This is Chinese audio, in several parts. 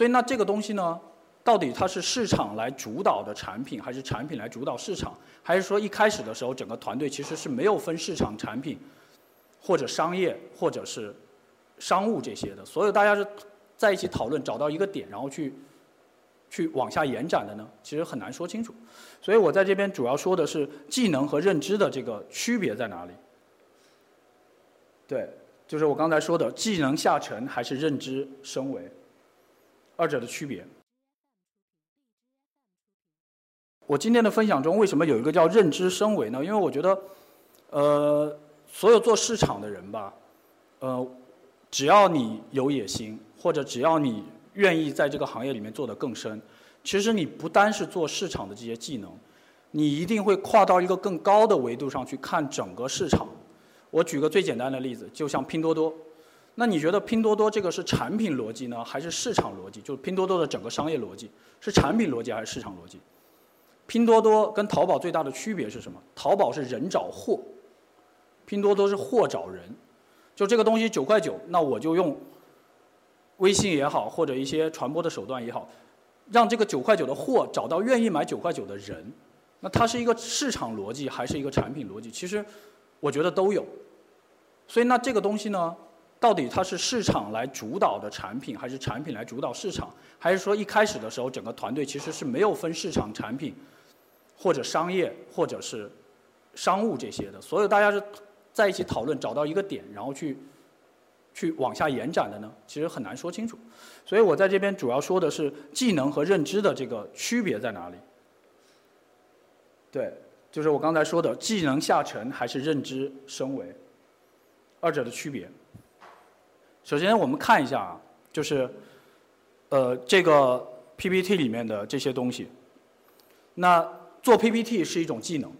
所以那这个东西呢，到底它是市场来主导的产品，还是产品来主导市场？还是说一开始的时候整个团队其实是没有分市场、产品，或者商业，或者是商务这些的？所有大家是在一起讨论，找到一个点，然后去去往下延展的呢？其实很难说清楚。所以我在这边主要说的是技能和认知的这个区别在哪里？对，就是我刚才说的技能下沉还是认知升维，二者的区别。我今天的分享中为什么有一个叫认知升维呢？因为我觉得，呃，所有做市场的人吧，呃，只要你有野心，或者只要你愿意在这个行业里面做得更深，其实你不单是做市场的这些技能，你一定会跨到一个更高的维度上去看整个市场。我举个最简单的例子，就像拼多多。那你觉得拼多多这个是产品逻辑呢，还是市场逻辑？就是拼多多的整个商业逻辑是产品逻辑还是市场逻辑？拼多多跟淘宝最大的区别是什么？淘宝是人找货，拼多多是货找人。就这个东西九块九，那我就用微信也好，或者一些传播的手段也好，让这个九块九的货找到愿意买九块九的人。那它是一个市场逻辑还是一个产品逻辑？其实。我觉得都有，所以那这个东西呢，到底它是市场来主导的产品，还是产品来主导市场？还是说一开始的时候整个团队其实是没有分市场、产品，或者商业，或者是商务这些的？所有大家是在一起讨论，找到一个点，然后去去往下延展的呢？其实很难说清楚。所以我在这边主要说的是技能和认知的这个区别在哪里？对。就是我刚才说的技能下沉还是认知升维，二者的区别。首先我们看一下啊，就是呃这个 PPT 里面的这些东西。那做 PPT 是一种技能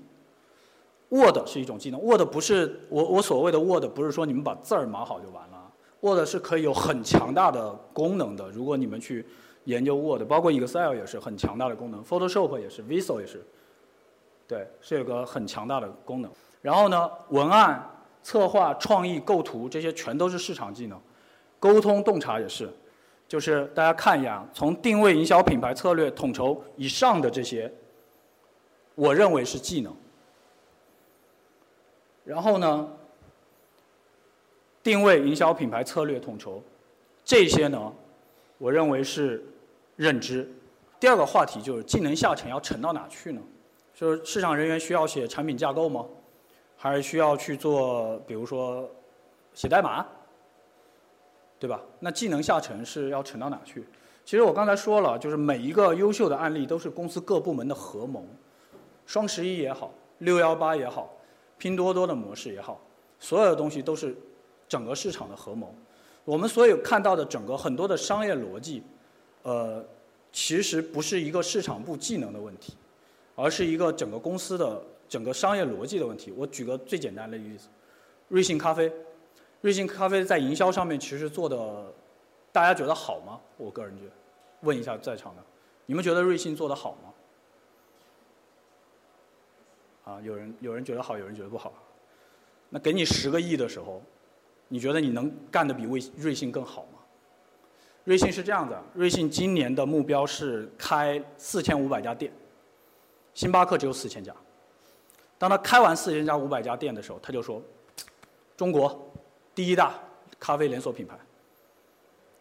，Word 是一种技能。Word 不是我我所谓的 Word 不是说你们把字儿码好就完了，Word 是可以有很强大的功能的。如果你们去研究 Word，包括 Excel 也是很强大的功能，Photoshop 也是，Visual 也是。对，是有个很强大的功能。然后呢，文案、策划、创意、构图这些全都是市场技能，沟通洞察也是。就是大家看一眼，从定位、营销、品牌策略、统筹以上的这些，我认为是技能。然后呢，定位、营销、品牌策略、统筹这些呢，我认为是认知。第二个话题就是技能下沉要沉到哪去呢？就是市场人员需要写产品架构吗？还是需要去做，比如说写代码，对吧？那技能下沉是要沉到哪去？其实我刚才说了，就是每一个优秀的案例都是公司各部门的合谋。双十一也好，六幺八也好，拼多多的模式也好，所有的东西都是整个市场的合谋。我们所有看到的整个很多的商业逻辑，呃，其实不是一个市场部技能的问题。而是一个整个公司的整个商业逻辑的问题。我举个最简单的例子，瑞幸咖啡，瑞幸咖啡在营销上面其实做的，大家觉得好吗？我个人觉得，问一下在场的，你们觉得瑞幸做的好吗？啊，有人有人觉得好，有人觉得不好。那给你十个亿的时候，你觉得你能干得比瑞瑞幸更好吗？瑞幸是这样的，瑞幸今年的目标是开四千五百家店。星巴克只有四千家，当他开完四千家五百家店的时候，他就说：“中国第一大咖啡连锁品牌，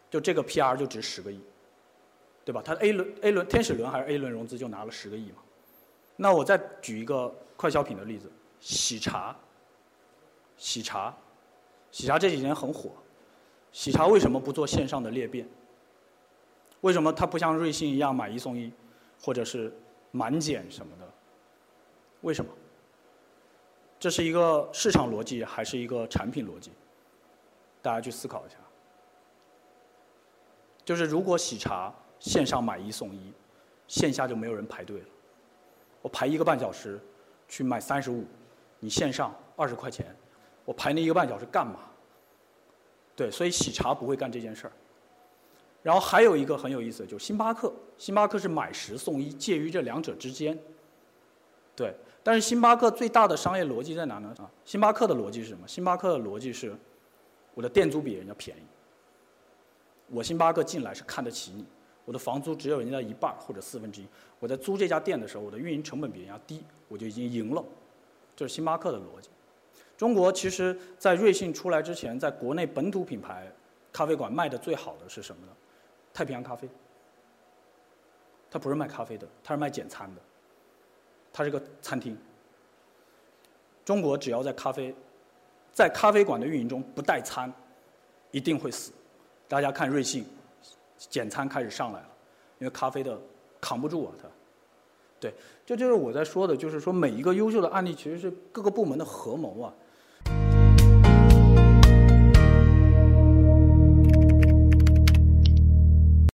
就这个 PR 就值十个亿，对吧？他 A 轮 A 轮天使轮还是 A 轮融资就拿了十个亿嘛？那我再举一个快消品的例子，喜茶，喜茶，喜茶这几年很火，喜茶为什么不做线上的裂变？为什么它不像瑞幸一样买一送一，或者是？满减什么的，为什么？这是一个市场逻辑还是一个产品逻辑？大家去思考一下。就是如果喜茶线上买一送一，线下就没有人排队了。我排一个半小时去买三十五，你线上二十块钱，我排那一个半小时干嘛？对，所以喜茶不会干这件事儿。然后还有一个很有意思，就是星巴克。星巴克是买十送一，介于这两者之间。对，但是星巴克最大的商业逻辑在哪呢？啊，星巴克的逻辑是什么？星巴克的逻辑是，我的店租比人家便宜。我星巴克进来是看得起你，我的房租只有人家一半或者四分之一。我在租这家店的时候，我的运营成本比人家低，我就已经赢了。这是星巴克的逻辑。中国其实，在瑞幸出来之前，在国内本土品牌咖啡馆卖的最好的是什么呢？太平洋咖啡。它不是卖咖啡的，它是卖简餐的。它是个餐厅。中国只要在咖啡，在咖啡馆的运营中不带餐，一定会死。大家看瑞幸，简餐开始上来了，因为咖啡的扛不住啊，它。对，这就是我在说的，就是说每一个优秀的案例其实是各个部门的合谋啊。